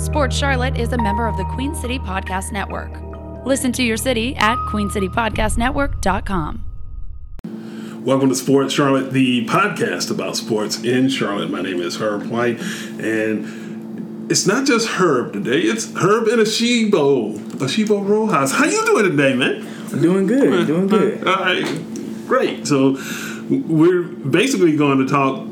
Sports Charlotte is a member of the Queen City Podcast Network. Listen to your city at queencitypodcastnetwork.com. Welcome to Sports Charlotte, the podcast about sports in Charlotte. My name is Herb White, and it's not just Herb today. It's Herb and Asheebo, Asheebo Rojas. How you doing today, man? I'm doing good. Doing good. All right, great. So we're basically going to talk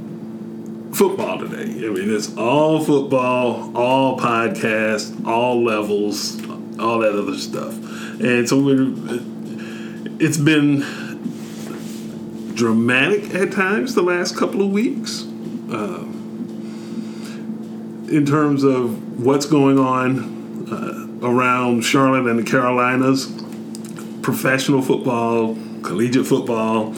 football today. I mean, it's all football, all podcasts, all levels, all that other stuff. And so. It's been dramatic at times the last couple of weeks uh, in terms of what's going on uh, around Charlotte and the Carolinas, professional football, collegiate football.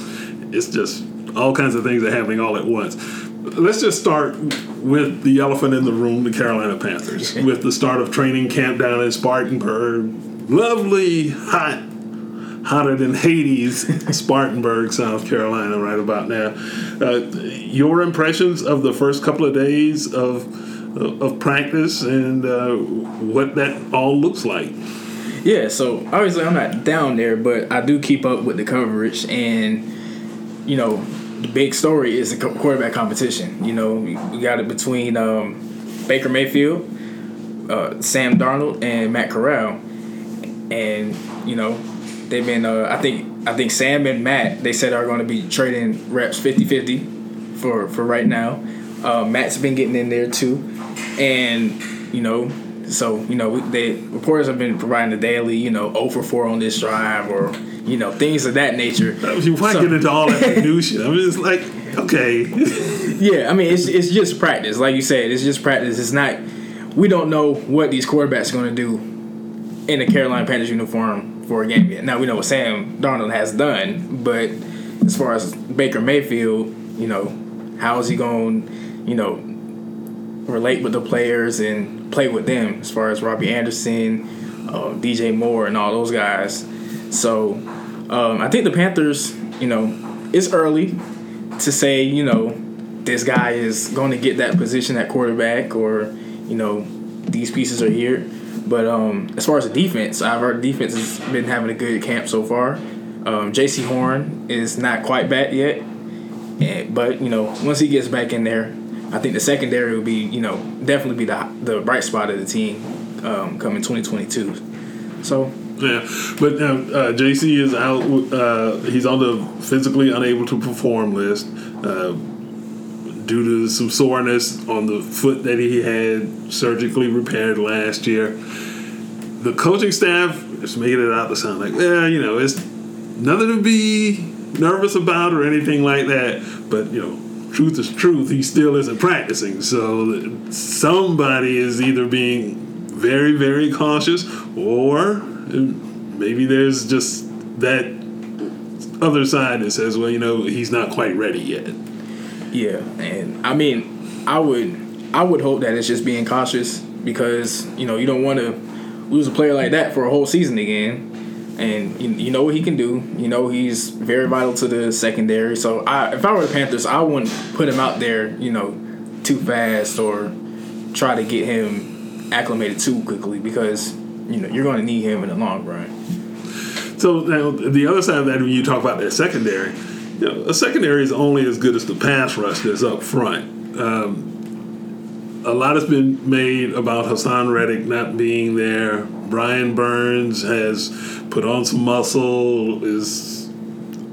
It's just all kinds of things are happening all at once. Let's just start with the elephant in the room, the Carolina Panthers, with the start of training camp down in Spartanburg. Lovely, hot hotter than Hades, Spartanburg, South Carolina, right about now. Uh, your impressions of the first couple of days of of practice and uh, what that all looks like. Yeah, so obviously I'm not down there, but I do keep up with the coverage, and you know, the big story is the quarterback competition. You know, we got it between um, Baker Mayfield, uh, Sam Darnold, and Matt Corral, and you know, they've been uh, I think I think Sam and Matt they said are going to be trading reps 50-50 for for right now. Uh, Matt's been getting in there too, and you know so you know the reporters have been providing the daily you know 0 for 4 on this drive or you know things of that nature. You want to get into all that minutia? I mean, it's like okay. yeah, I mean it's it's just practice, like you said. It's just practice. It's not. We don't know what these quarterbacks are going to do in a Carolina Panthers uniform for a game yet. Now we know what Sam Darnold has done, but as far as Baker Mayfield, you know, how is he going, to, you know, relate with the players and play with them as far as Robbie Anderson, uh, DJ Moore, and all those guys. So um, I think the Panthers, you know, it's early to say, you know, this guy is going to get that position at quarterback or, you know, these pieces are here. But um, as far as the defense, I've heard the defense has been having a good camp so far. Um, Jaycee Horn is not quite back yet, and, but you know once he gets back in there, I think the secondary will be you know definitely be the the bright spot of the team um, coming 2022. So yeah, but uh, JC is out. Uh, he's on the physically unable to perform list uh, due to some soreness on the foot that he had surgically repaired last year. The coaching staff is making it out to sound like, yeah, you know, it's nothing to be nervous about or anything like that. But you know, truth is truth. He still isn't practicing, so somebody is either being very, very cautious or maybe there's just that other side that says, well, you know, he's not quite ready yet. Yeah, and I mean, I would I would hope that it's just being cautious because you know you don't want to lose a player like that for a whole season again. And you, you know what he can do. You know he's very vital to the secondary. So I, if I were the Panthers, I wouldn't put him out there. You know, too fast or try to get him acclimated too quickly because you know you're going to need him in the long run. So now the other side of that, when you talk about that secondary, you know, a secondary is only as good as the pass rush that's up front. Um, a lot has been made about Haason Reddick not being there. Brian Burns has put on some muscle, is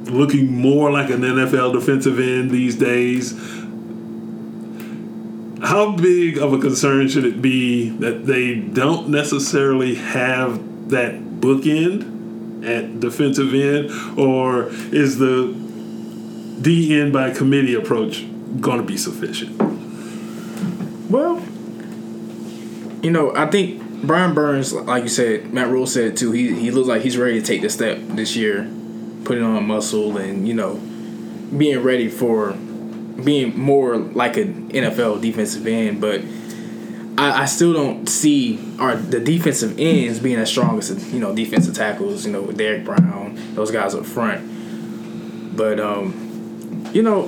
looking more like an NFL defensive end these days. How big of a concern should it be that they don't necessarily have that bookend at defensive end, or is the D end by committee approach going to be sufficient? Well, you know, I think Brian Burns, like you said, Matt Rhule said too. He he looks like he's ready to take the step this year, putting on muscle and you know, being ready for being more like an NFL defensive end. But I, I still don't see our the defensive ends being as strong as you know defensive tackles. You know, with Derrick Brown, those guys up front. But um, you know,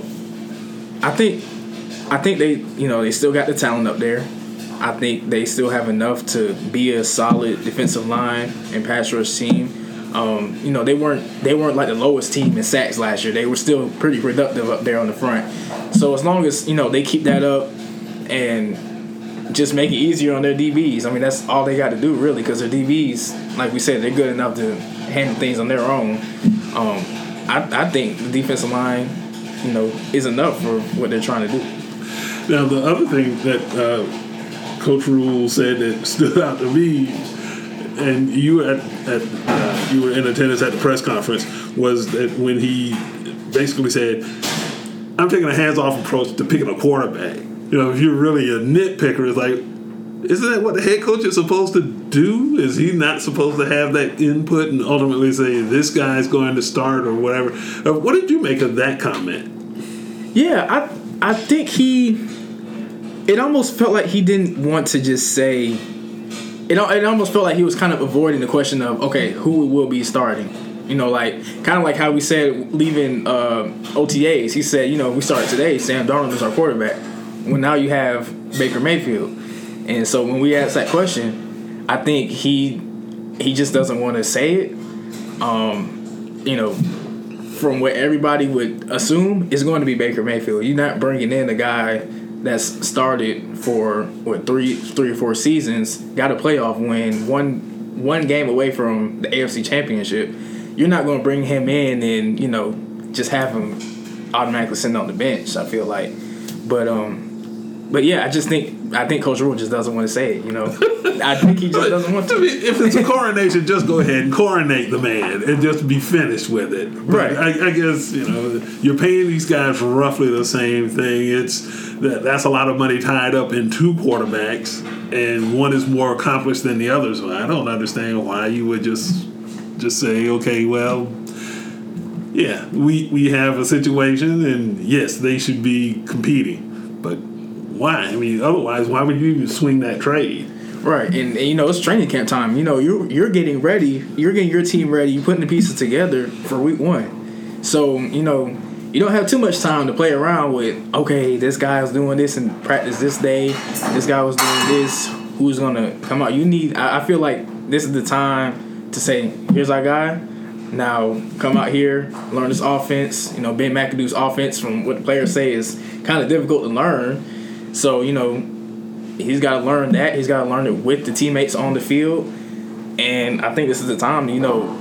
I think I think they you know they still got the talent up there. I think they still have enough to be a solid defensive line and pass rush team. Um, you know, they weren't they weren't like the lowest team in sacks last year. They were still pretty productive up there on the front. So as long as you know they keep that up and just make it easier on their DBs. I mean, that's all they got to do really, because their DBs, like we said, they're good enough to handle things on their own. Um, I, I think the defensive line, you know, is enough for what they're trying to do. Now, the other thing that uh, Coach Rhule said that stood out to me, and you at, at uh, you were in attendance at the press conference, was that when he basically said, "I'm taking a hands-off approach to picking a quarterback." You know, if you're really a nitpicker, it's like, isn't that what the head coach is supposed to do? Is he not supposed to have that input and ultimately say this guy's going to start or whatever? Uh, what did you make of that comment? Yeah, I I think he. It almost felt like he didn't want to just say. It it almost felt like he was kind of avoiding the question of okay, who will be starting. You know, like kind of like how we said leaving uh, OTAs. He said, you know, we start today. Sam Darnold is our quarterback. Well, now you have Baker Mayfield, and so when we ask that question, I think he he just doesn't want to say it. Um, you know, from what everybody would assume is going to be Baker Mayfield. You're not bringing in a guy that's started for what three three or four seasons, got a playoff win, one one game away from the AFC Championship. You're not going to bring him in and you know just have him automatically sitting on the bench. I feel like, but um, but yeah, I just think I think Coach Rhule just doesn't want to say it. You know, I think he just doesn't want to. I mean, if it's a coronation, just go ahead and coronate the man and just be finished with it. But Right. I, I guess you know you're paying these guys roughly the same thing. It's that that's a lot of money tied up in two quarterbacks, and one is more accomplished than the other. So I don't understand why you would just just say, okay, well. Yeah, we, we have a situation, and yes, they should be competing. Why? I mean, otherwise, why would you even swing that trade? Right, and, and you know it's training camp time. You know you're you're getting ready. You're getting your team ready. You're putting the pieces together for week one. So you know you don't have too much time to play around with. Okay, this guy's doing this in practice this day. This guy was doing this. Who's gonna come out? You need. I, I feel like this is the time to say, here's our guy. Now come out here, learn this offense. You know Ben McAdoo's offense, from what the players say, is kind of difficult to learn. So you know he's got to learn that. He's got to learn it with the teammates on the field. And I think this is the time, you know,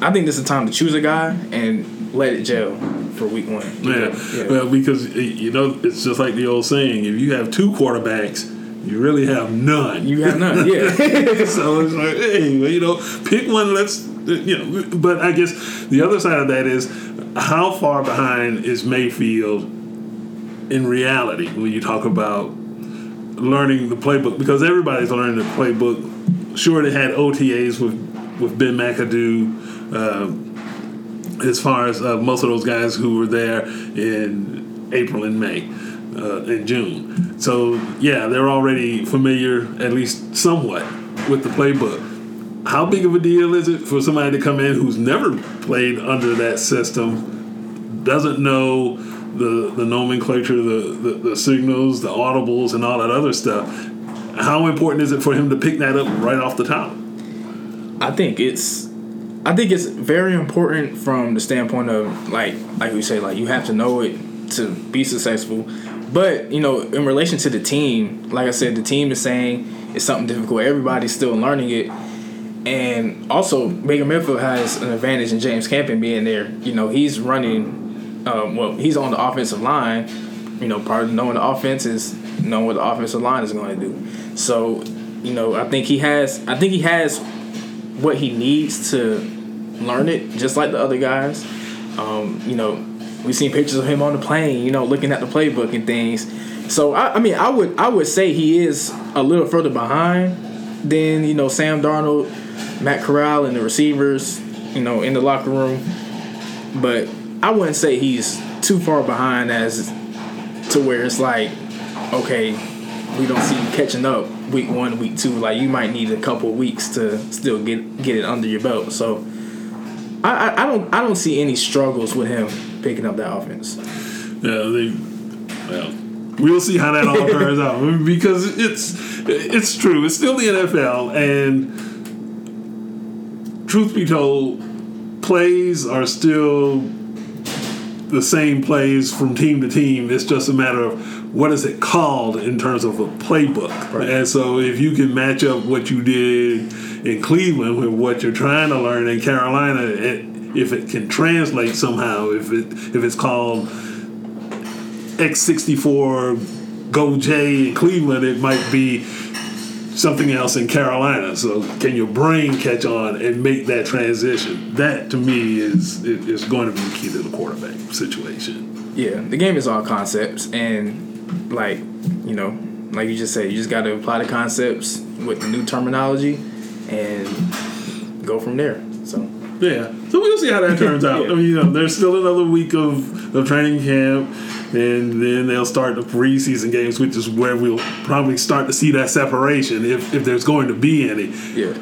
I think this is the time to choose a guy and let it gel for week one. Yeah. Yeah. Well, because you know it's just like the old saying: if you have two quarterbacks, you really have none. You have none, yeah. so it's like, hey, you know, pick one. Let's, uh, you know. But I guess the other side of that is how far behind is Mayfield in reality when you talk about learning the playbook? Because everybody's learning the playbook. Sure, they had OTAs with with Ben McAdoo. Uh, as far as uh, most of those guys who were there in April and May uh, and June. So, yeah, they're already familiar, at least somewhat, with the playbook. How big of a deal is it for somebody to come in who's never played under that system, doesn't know the, the nomenclature, the, the, the signals, the audibles, and all that other stuff? How important is it for him to pick that up right off the top? I think it's I think it's very important from the standpoint of like like we say like you have to know it to be successful. But you know, in relation to the team, like I said, the team is saying it's something difficult. Everybody's still learning it, and also Baker Mayfield has an advantage in James Campen being there. You know, he's running. Um, well, he's on the offensive line. You know, part of knowing the offense is knowing what the offensive line is going to do. So, you know, I think he has. I think he has what he needs to learn it, just like the other guys. Um, you know, we've seen pictures of him on the plane, you know, looking at the playbook and things. So I, I mean, I would I would say he is a little further behind than you know Sam Darnold, Matt Corral, and the receivers, you know, in the locker room. But I wouldn't say he's too far behind as to where it's like, okay, we don't see you catching up week one, week two. Like you might need a couple weeks to still get get it under your belt. So I, I, I don't I don't see any struggles with him picking up that offense. Yeah, they. Well, we'll see how that all turns out because it's it's true. It's still the NFL, and truth be told, plays are still the same plays from team to team. It's just a matter of what is it called in terms of a playbook. Right. And so if you can match up what you did in Cleveland with what you're trying to learn in Carolina, it, if it can translate somehow, if it if it's called X64 Go J in Cleveland, it might be something else in Carolina. So can your brain catch on and make that transition? That to me is is going to be the key to the quarterback situation. Yeah, the game is all concepts, and like you know, like you just said, you just got to apply the concepts with the new terminology, and go from there. So Yeah. So we'll see how that turns out. Yeah. I mean, you know, there's still another week of, of training camp, and then they'll start the preseason games, which is where we'll probably start to see that separation if, if there's going to be any. yeah,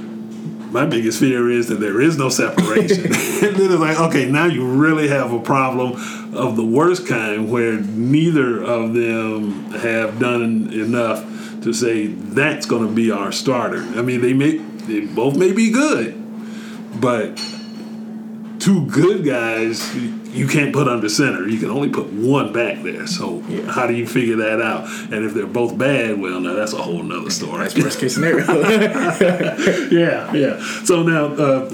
My biggest fear is that there is no separation. and then it's like, okay, now you really have a problem of the worst kind where neither of them have done enough to say that's going to be our starter. I mean, they may they both may be good, but two good guys you can't put under center. You can only put one back there. So Yeah. how do you figure that out? And if they're both bad, well, now that's a whole nother story. that's worst case scenario. yeah, yeah. So now, uh,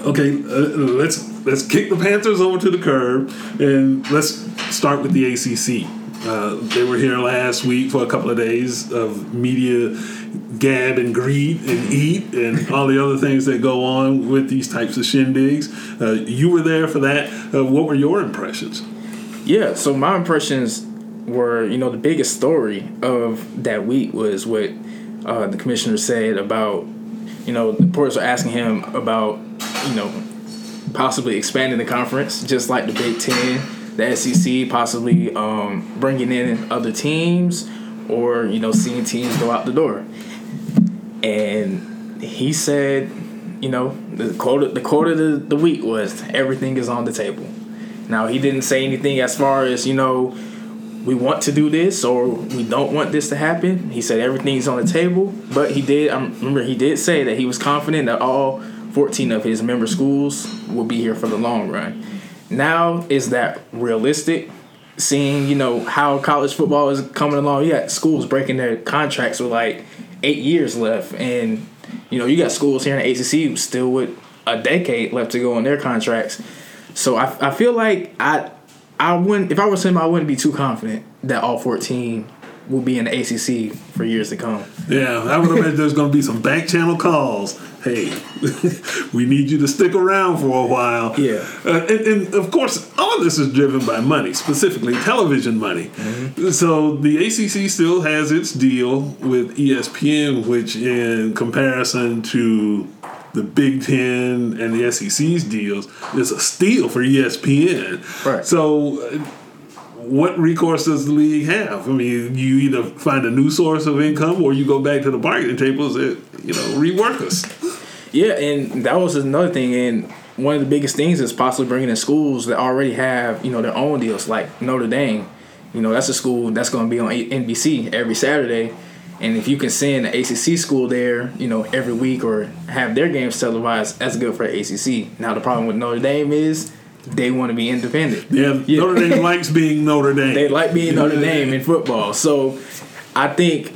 okay, uh, let's let's kick the Panthers over to the curb, and let's start with the ACC. Uh, they were here last week for a couple of days of media gab and greet and eat and all the other things that go on with these types of shindigs. Uh, you were there for that. Uh, what were your impressions? Yeah, so my impressions were, you know, the biggest story of that week was what uh, the commissioner said about, you know, the reporters were asking him about, you know, possibly expanding the conference, just like the Big Ten, the SEC, possibly um, bringing in other teams or, you know, seeing teams go out the door. And he said, you know, the quote, the quote of the, the week was, everything is on the table. Now he didn't say anything as far as you know we want to do this or we don't want this to happen. He said everything's on the table, but he did. I remember he did say that he was confident that all 14 of his member schools will be here for the long run. Now is that realistic? Seeing you know how college football is coming along, you got schools breaking their contracts with like eight years left, and you know you got schools here in the ACC still with a decade left to go on their contracts. So I, I feel like I I wouldn't if I was him I wouldn't be too confident that all 14 will be in the ACC for years to come. Yeah, I would imagine there's going to be some back channel calls. Hey, we need you to stick around for a while. Yeah. Uh, and, and of course, all of this is driven by money, specifically television money. So the ACC still has its deal with ESPN, which, in comparison to the Big Ten and the SEC's deals, is a steal for ESPN. Right. So. What recourse does the league have? I mean, you either find a new source of income or you go back to the bargaining tables and you know, rework us. Yeah, and that was another thing. And one of the biggest things is possibly bringing in schools that already have you know their own deals, like Notre Dame. You know, that's a school that's going to be on NBC every Saturday. And if you can send an ACC school there, you know, every week or have their games televised, that's good for ACC. Now the problem with Notre Dame is they want to be independent. Yeah, Yeah. Notre Dame likes being Notre Dame. They like being Notre Dame in football. So I think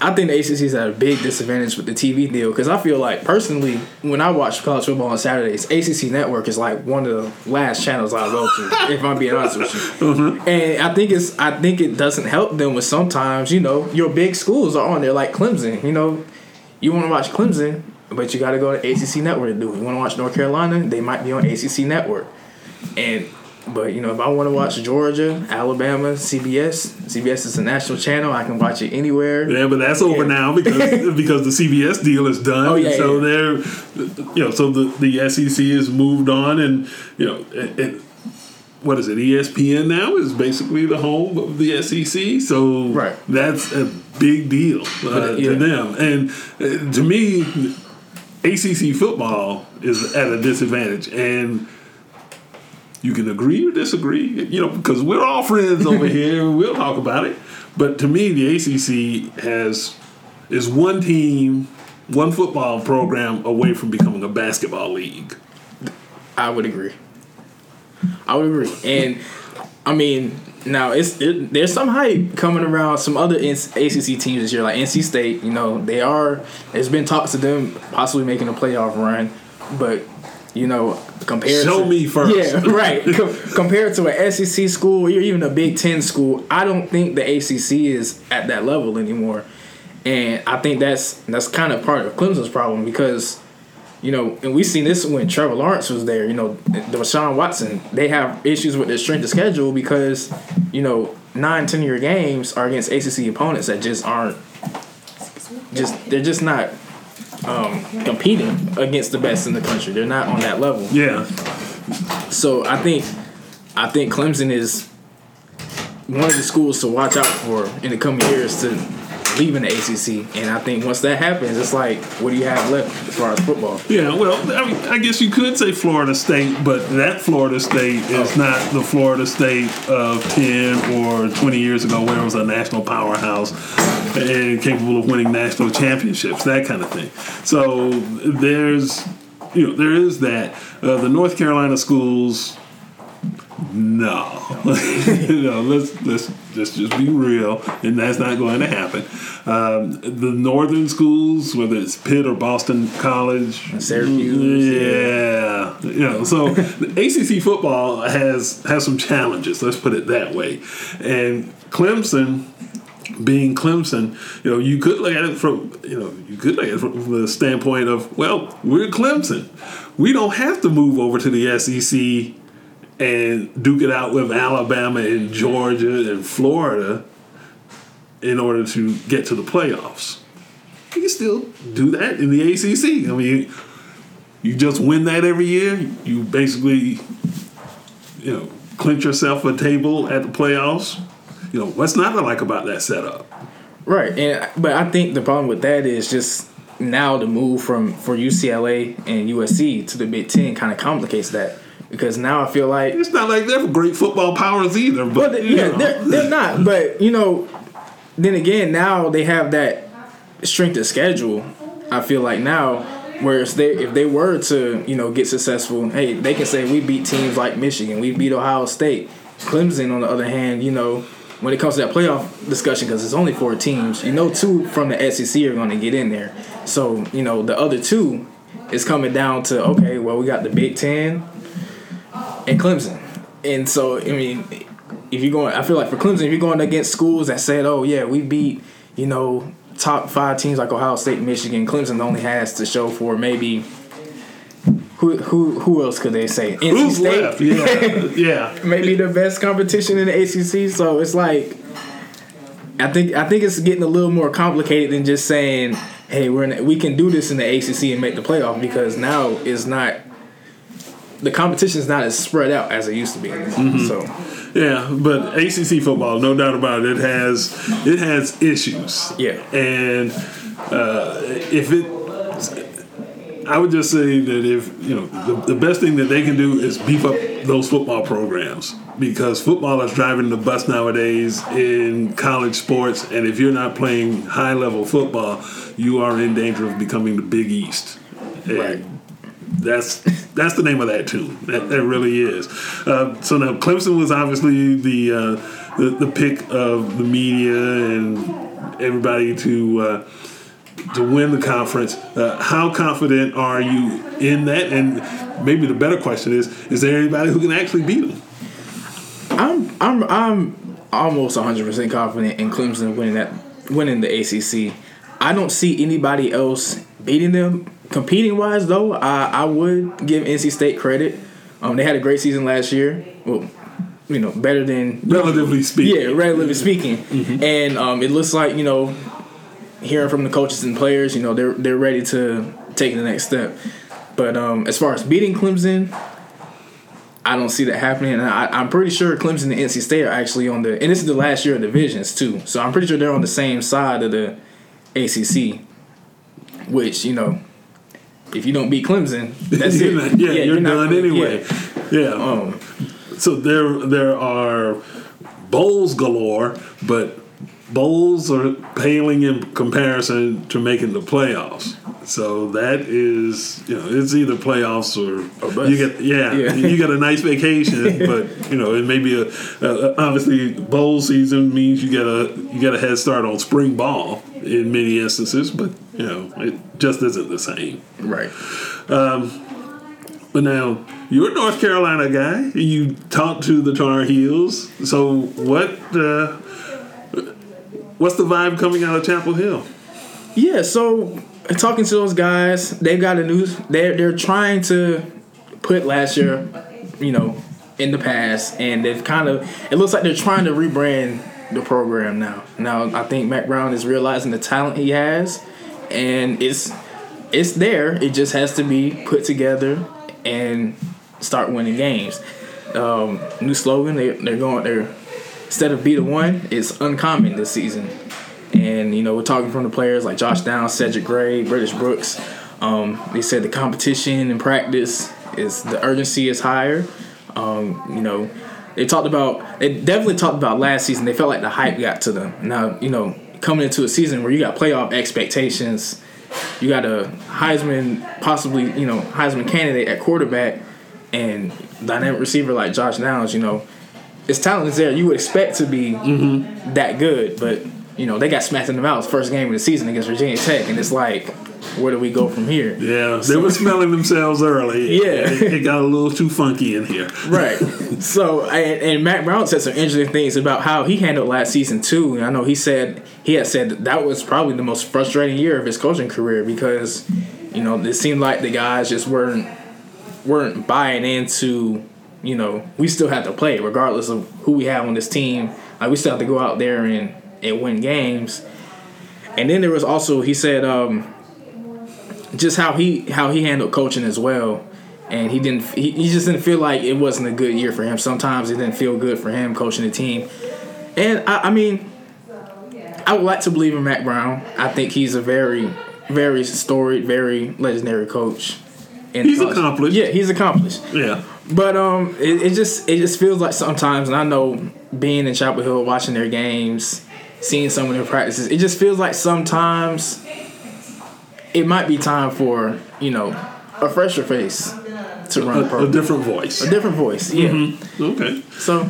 I think the ACC's at a big disadvantage with the TV deal because I feel like personally when I watch college football on Saturdays, ACC Network is like one of the last channels I go to. if I'm being honest with you, uh-huh. and I think it's I think it doesn't help them with sometimes you know your big schools are on there like Clemson. You know, you want to watch Clemson, but you got to go to ACC Network to do. You want to watch North Carolina, they might be on ACC Network. And but you know, if I want to watch Georgia, Alabama, CBS, CBS is a national channel. I can watch it anywhere. Yeah, but that's over Yeah. now because because the CBS deal is done. Oh, yeah, so yeah. they're, you know, so the the SEC has moved on, and you know, it, it, what is it? ESPN now is basically the home of the SEC. So Right. that's a big deal uh, yeah. to them, and uh, to me, ACC football is at a disadvantage, and you can agree or disagree, you know, because we're all friends over here we'll talk about it. But to me, the ACC has is one team, one football program away from becoming a basketball league. I would agree. I would agree, and I mean, now it's it, there's some hype coming around some other ACC teams this year, like NC State. You know, they are. There's been talks to them possibly making a playoff run, but you know, compared show to, me first. Yeah, right. Com- compared to an SEC school or even a Big Ten school, I don't think the ACC is at that level anymore, and I think that's that's kind of part of Clemson's problem because you know, and we've seen this when Trevor Lawrence was there. You know, the Deshaun Watson, they have issues with their strength of schedule because, you know, nine, 10 year games are against ACC opponents that just aren't, just, they're just not um, competing against the best in the country. They're not on that level. Yeah. So I think, I think Clemson is one of the schools to watch out for in the coming years to leaving the ACC. And I think once that happens, it's like, what do you have left as far as football? Yeah, well, I, mean, I guess you could say Florida State, but that Florida State is oh. not the Florida State of 10 or 20 years ago where it was a national powerhouse and capable of winning national championships, that kind of thing. So there's, you know, there is that. Uh, the North Carolina schools no, no. Let's let's let's just be real, and that's not going to happen. Um, the northern schools, whether it's Pitt or Boston College, Syracuse, yeah, yeah. you know. So ACC football has has some challenges. Let's put it that way. And Clemson, being Clemson, you know, you could look at it from, you know, you could look at it from the standpoint of, well, we're Clemson. We don't have to move over to the SEC and duke it out with Alabama and Georgia and Florida in order to get to the playoffs. You can still do that in the ACC. I mean, you just win that every year. You basically, you know, clinch yourself a table at the playoffs. You know, what's not to like about that setup? Right, and but I think the problem with that is just now the move from for UCLA and USC to the Big Ten kind of complicates that because now I feel like it's not like they're great football powers either. But well, yeah, know. they're they're not. But you know, then again, now they have that strength of schedule. I feel like now, whereas they if they were to you know get successful, hey, they can say we beat teams like Michigan, we beat Ohio State, Clemson. On the other hand, you know. When it comes to that playoff discussion, because it's only four teams, you know, two from the SEC are going to get in there. So, you know, the other two is coming down to okay, well, we got the Big Ten, and Clemson. And so, I mean, if you're going, I feel like for Clemson, if you're going against schools that said, "Oh yeah, we beat," you know, top five teams like Ohio State, Michigan, Clemson only has to show for maybe. Who, who who else could they say? NC Who's State, left? Yeah, yeah. maybe the best competition in the ACC. So it's like, I think I think it's getting a little more complicated than just saying, "Hey, we're in, we can do this in the ACC and make the playoff," because now it's not the competition is not as spread out as it used to be Mm-hmm. So. Yeah, but ACC football, no doubt about it, it has it has issues. Yeah, and uh, if it, I would just say that if you know the, the best thing that they can do is beef up those football programs because football is driving the bus nowadays in college sports, and if you're not playing high level football, you are in danger of becoming the Big East. And right that's that's the name of that tune. That, that really is. Uh, so now Clemson was obviously the, uh, the, the pick of the media and everybody to uh, to win the conference. Uh, how confident are you in that? And maybe the better question is: Is there anybody who can actually beat them? I'm I'm I'm almost 100 percent confident in Clemson winning that winning the ACC. I don't see anybody else beating them competing wise, though, I, I would give NC State credit. Um, they had a great season last year. Well, you know, better than relatively speaking. Yeah, relatively speaking. Mm-hmm. And um, it looks like you know, hearing from the coaches and players, you know, they're they're ready to take the next step. But um, as far as beating Clemson, I don't see that happening. And I, am pretty sure Clemson and NC State are actually on the, and this is the last year of divisions too. So I'm pretty sure they're on the same side of the ACC, which you know if you don't beat Clemson, that's it. yeah, yeah, you're, you're done anyway. Yeah. yeah. Um, so there there are bowls galore, but bowls are paling in comparison to making the playoffs. So that is, you know, it's either playoffs or, you get, yeah, Yeah. you get a nice vacation, but you know, it may be a, uh, obviously bowl season means you get a you get a head start on spring ball in many instances, but you know, it just isn't the same. Right. But now you're a North Carolina guy. You talked to the Tar Heels. So what? Uh, what's the vibe coming out of Chapel Hill? Yeah, so talking to those guys, they've got a new. They're they're trying to put last year, you know, in the past, and they've kind of. It looks like they're trying to rebrand the program now. Now I think Mack Brown is realizing the talent he has, and it's it's there. It just has to be put together and start winning games. Um, new slogan. They they're going. They're instead of be the one, it's uncommon this season. And you know, we're talking from the players like Josh Downs, Cedric Gray, British Brooks. Um, they said the competition in practice is the urgency is higher. Um, you know, they talked about they definitely talked about last season. They felt like the hype got to them. Now, you know, coming into a season where you got playoff expectations, you got a Heisman possibly, you know, Heisman candidate at quarterback and dynamic receiver like Josh Downs, you know, his talent is there. You would expect to be mm-hmm. that good, but you know they got smacked in the mouth first game of the season against Virginia Tech, and it's like, where do we go from here? Yeah, they were smelling themselves early. Yeah. it, it got a little too funky in here. Right. So, and, and Mack Brown said some interesting things about how he handled last season too. And I know he said he had said that, that was probably the most frustrating year of his coaching career because, you know, it seemed like the guys just weren't weren't buying into, you know, we still have to play regardless of who we have on this team. Like we still have to go out there and and win games. And then there was also he said um, just how he how he handled coaching as well. And he didn't. He, he just didn't feel like it wasn't a good year for him. Sometimes it didn't feel good for him coaching the team. And I, I mean, I would like to believe in Mack Brown. I think he's a very, very storied, very legendary coach. in He's college. accomplished. Yeah, he's accomplished. Yeah, But um, it, it just it just feels like sometimes, and I know being in Chapel Hill, watching their games, seeing some of their practices, it just feels like sometimes it might be time for you know a fresher face to run a, a different voice. a different voice. Yeah. Okay, So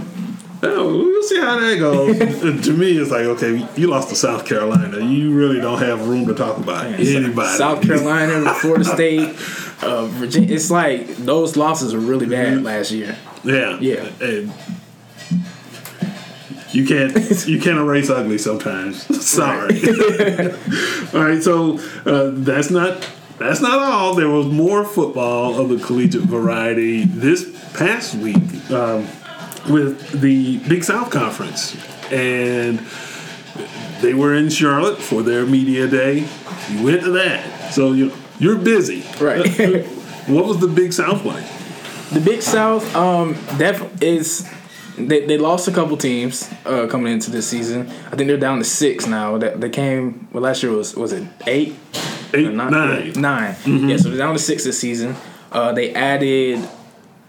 Well, we'll see how that goes. To me, it's like okay, you lost to South Carolina. You really don't have room to talk about anybody. South Carolina, Florida State, uh, Virginia. It's like those losses were really bad last year. Yeah, Yeah. and you can't you can't erase ugly sometimes. Sorry. all right, so uh, that's not that's not all. There was more football of the collegiate variety this past week um, with the Big South Conference, and they were in Charlotte for their media day. You went to that, so you you're busy. Right. what was the Big South like? The Big South, um, def is they, they lost a couple teams uh, coming into this season. I think they're down to six now. That they came well last year was was it eight? Eight, nine. nine. Nine. Yeah, so they're down to six this season. Uh, they added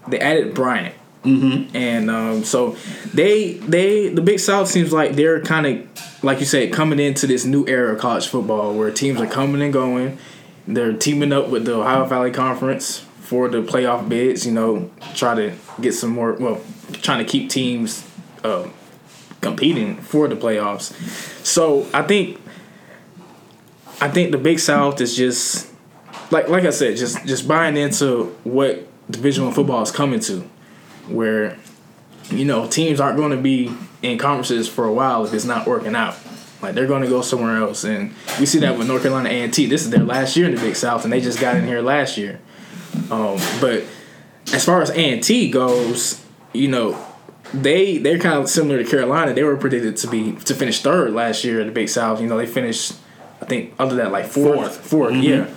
they added Bryant. Mm-hmm. And um, so they they the Big South seems like they're kind of like you said coming into this new era of college football where teams are coming and going. They're teaming up with the Ohio Valley Conference for the playoff bids. You know, try to get some more. Well, trying to keep teams uh, competing for the playoffs. So I think I think the Big South is just like like I said, just just buying into what Division One football is coming to, where you know teams aren't going to be in conferences for a while if it's not working out. Like they're going to go somewhere else, and we see that with North Carolina A and T. This is their last year in the Big South, and they just got in here last year. Um, but as far as A and T goes, you know, they they're kind of similar to Carolina. They were predicted to be to finish third last year at the Big South. You know, they finished, I think, other than like fourth, Fourth. 4th yeah.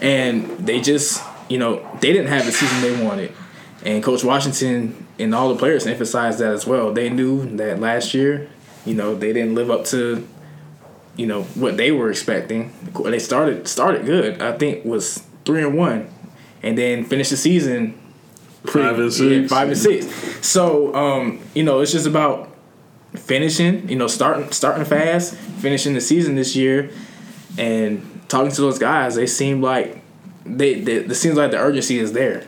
And they just, you know, they didn't have the season they wanted. And Coach Washington and all the players emphasized that as well. They knew that last year, you know, they didn't live up to, you know, what they were expecting. They started started good. I think was three and one, and then finish the season Five and Yeah, six. five and six. So um, you know, it's just about finishing. You know, starting starting fast, finishing the season this year, and talking to those guys. They seem like they. they it seems like the urgency is there.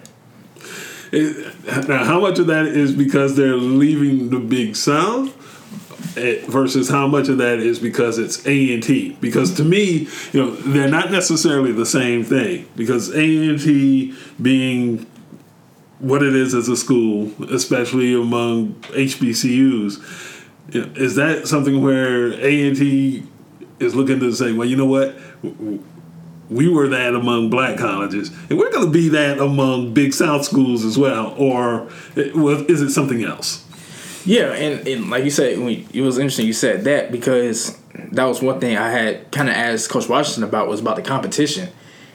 It- now, how much of that is because they're leaving the Big South, Eh, versus how much of that is because it's A and T? Because to me, you know, they're not necessarily the same thing. Because A and T being what it is as a school, especially among HBCUs, you know, is that something where A and T is looking to say, well, you know what? we were that among black colleges, and we're going to be that among Big South schools as well, or eh, it- is it something else? Yeah, and, and like you said, when, it was interesting you said that because that was one thing I had kind of asked Coach Washington about was about the competition,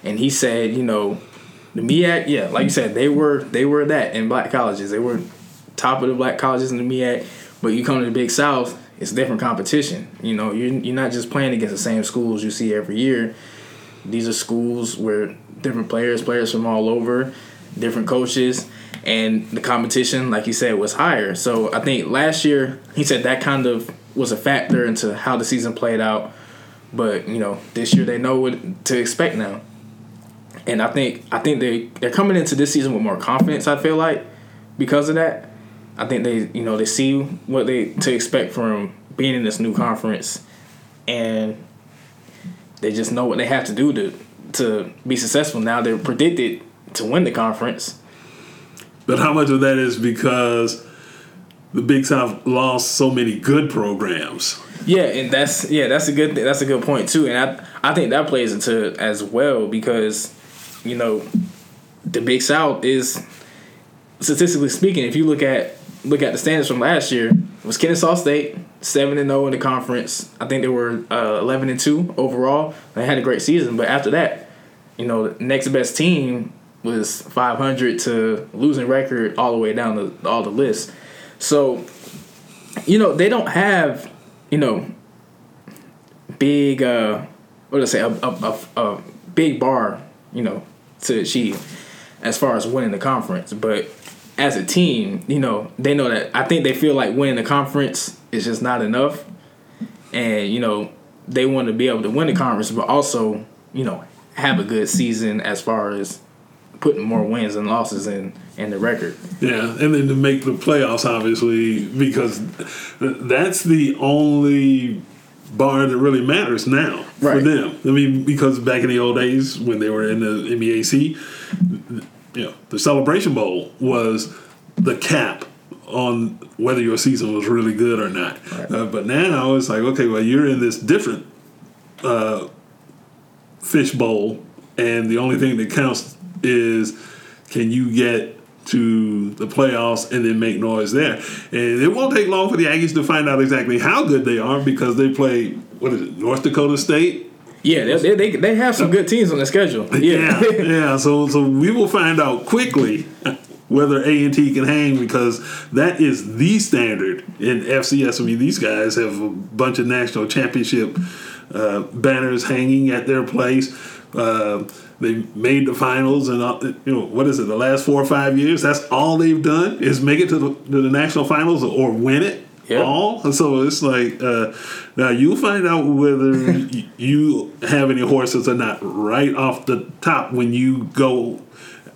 and he said, you know, the MEAC, yeah, like you said, they were they were that in black colleges, they were top of the black colleges in the MEAC, but you come to the Big South, it's different competition. You know, you're you're not just playing against the same schools you see every year. These are schools where different players, players from all over, different coaches, and the competition, like you said, was higher. So I think last year he said that kind of was a factor into how the season played out. But you know, this year they know what to expect now, and I think I think they they're coming into this season with more confidence. I feel like because of that, I think they you know they see what they to expect from being in this new conference, and they just know what they have to do to to be successful. Now they're predicted to win the conference. But how much of that is because the Big South lost so many good programs? Yeah, and that's yeah, that's a good that's a good point too, and I I think that plays into as well because you know the Big South is statistically speaking, if you look at look at the standards from last year, was Kennesaw State seven and zero in the conference. I think they were uh, eleven and two overall. They had a great season, but after that, you know, the next best team was five hundred to losing record all the way down the all the lists. So, you know, they don't have you know big uh what did I say a, a, a, a big bar you know to achieve as far as winning the conference, but as a team, you know, they know that I think they feel like winning the conference is just not enough. And, you know, they want to be able to win the conference, but also, you know, have a good season as far as putting more wins and losses in in the record. Yeah, and then to make the playoffs, obviously, because that's the only bar that really matters now for them. I mean, because back in the old days when they were in the MEAC, you know, the Celebration Bowl was the cap on whether your season was really good or not. Uh, but now it's like, okay, well, you're in this different uh, fish bowl, and the only thing that counts is can you get to the playoffs and then make noise there. And it won't take long for the Aggies to find out exactly how good they are because they play what is it, North Dakota State. Yeah, they they, they, have some good teams on the schedule. Yeah, Yeah. yeah. So so we will find out quickly whether A and T can hang because that is the standard in FCS. I mean, these guys have a bunch of national championship uh, banners hanging at their place. Uh, they made the finals, and uh, you know what is it? The last four or five years, that's all they've done is make it to the, to the national finals or win it. Yeah. All and so it's like uh, now you'll find out whether you have any horses or not right off the top when you go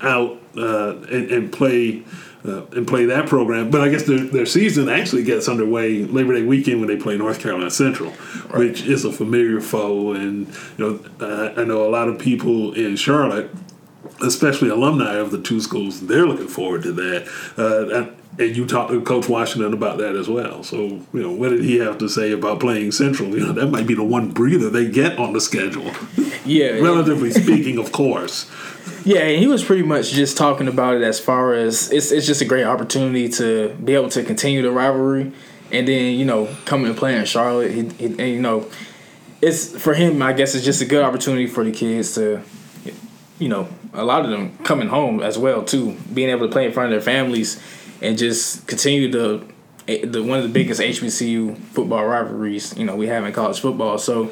out uh, and, and play uh, and play that program. But I guess their, their season actually gets underway Labor Day weekend when they play North Carolina Central, which is a familiar foe. And you know, uh, I know a lot of people in Charlotte, especially alumni of the two schools, they're looking forward to that. Uh, that and you talked to Coach Washington about that as well. So, you know, what did he have to say about playing Central? You know, that might be the one breather they get on the schedule. Yeah, Relatively speaking, of course. Yeah, he was pretty much just talking about it as far as it's it's just a great opportunity to be able to continue the rivalry, and then you know coming and playing in Charlotte, he, he and, you know, it's for him. I guess it's just a good opportunity for the kids to, you know, a lot of them coming home as well too, being able to play in front of their families, and just continue the eh, the one of the biggest HBCU football rivalries you know we have in college football. So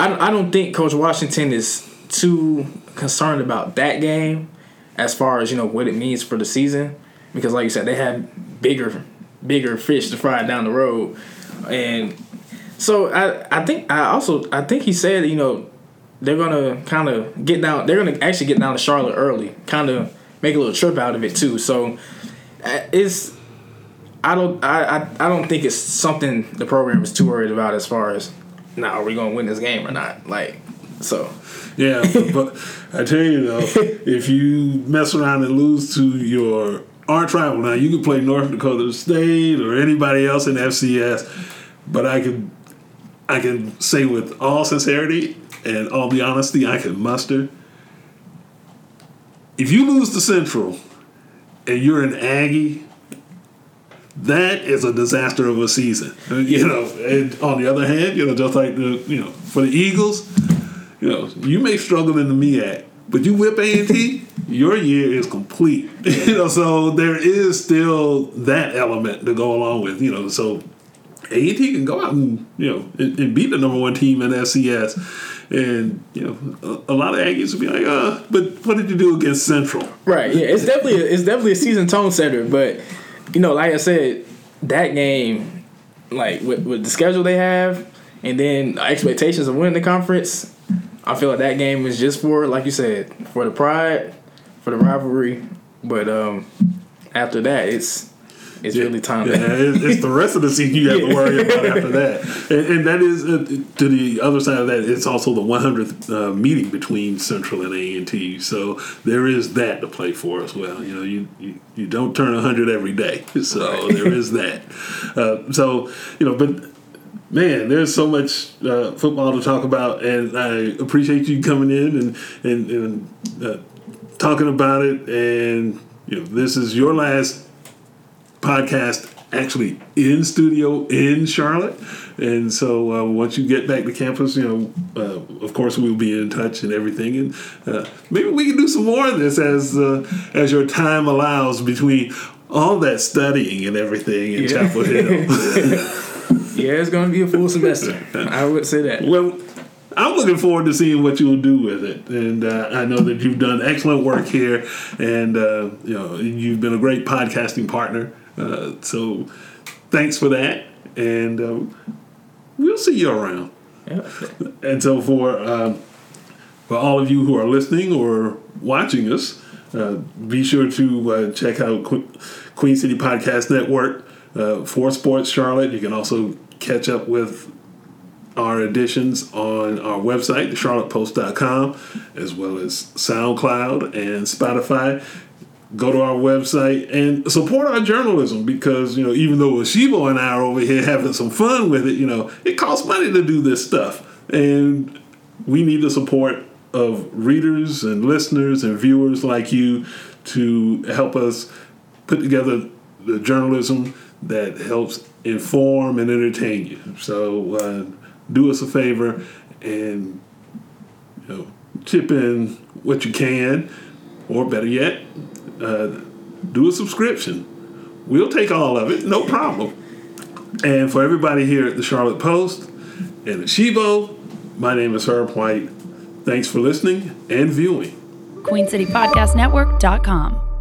I I don't think Coach Washington is too concerned about that game as far as you know what it means for the season, because like you said, they have bigger bigger fish to fry down the road, and so I I think I also I think he said you know they're gonna kind of get down. They're gonna actually get down to Charlotte early, kind of make a little trip out of it too. So uh, it's I don't I, I I don't think it's something the program is too worried about as far as now are we gonna win this game or not? Like so. Yeah, but I tell you though, if you mess around and lose to your arch rival, now you can play North Dakota State or anybody else in FCS, but I can I can say with all sincerity and all the honesty I can muster, if you lose to Central and you're an Aggie, that is a disaster of a season. You know, and on the other hand, you know, just like the you know, for the Eagles, you know, you may struggle in the MEAC, but you whip A and T, your year is complete. you know, so there is still that element to go along with. You know, so A and T can go out and you know and, and beat the number one team in FCS. And you know, a, a, lot of Aggies will be like, "Uh, but what did you do against Central?" Right. Yeah. It's definitely a, it's definitely a season tone setter. But you know, like I said, that game, like with, with the schedule they have, and then expectations of winning the conference, I feel like that game is just for, like you said, for the pride, for the rivalry. But um, after that, it's it's yeah, really time. Yeah, it's the rest of the season you have yeah. to worry about after that, and, and that is uh, to the other side of that. It's also the 100th uh, meeting between Central and A and T, so there is that to play for as well. You know, you you, you don't turn 100 every day, so right. there is that. Uh, so you know, but man, there's so much uh, football to talk about, and I appreciate you coming in and and, and uh, talking about it. And you know, this is your last podcast actually in studio in Charlotte. And so uh, once you get back to campus, you know, uh, of course we'll be in touch and everything, and uh, maybe we can do some more of this as uh, as your time allows between all that studying and everything in yeah. Chapel Hill. yeah, it's going to be a full semester. I would say that. Well. I'm looking forward to seeing what you'll do with it, and uh, I know that you've done excellent work here, and uh, you know you've been a great podcasting partner. Uh, so thanks for that, and um, we'll see you around. Yeah. And so for uh, for all of you who are listening or watching us, uh, be sure to uh, check out Queen City Podcast Network uh, for Sports Charlotte. You can also catch up with our editions on our website, charlottepost.com, as well as SoundCloud and Spotify. Go to our website and support our journalism because you know even though Shivo and I are over here having some fun with it, you know it costs money to do this stuff, and we need the support of readers and listeners and viewers like you to help us put together the journalism that helps inform and entertain you. So uh, do us a favor and you know chip in what you can, or better yet, uh, do a subscription. We'll take all of it, no problem. And for everybody here at the Charlotte Post and the Shivo, my name is Herb White. Thanks for listening and viewing. QueenCityPodcastNetwork.com.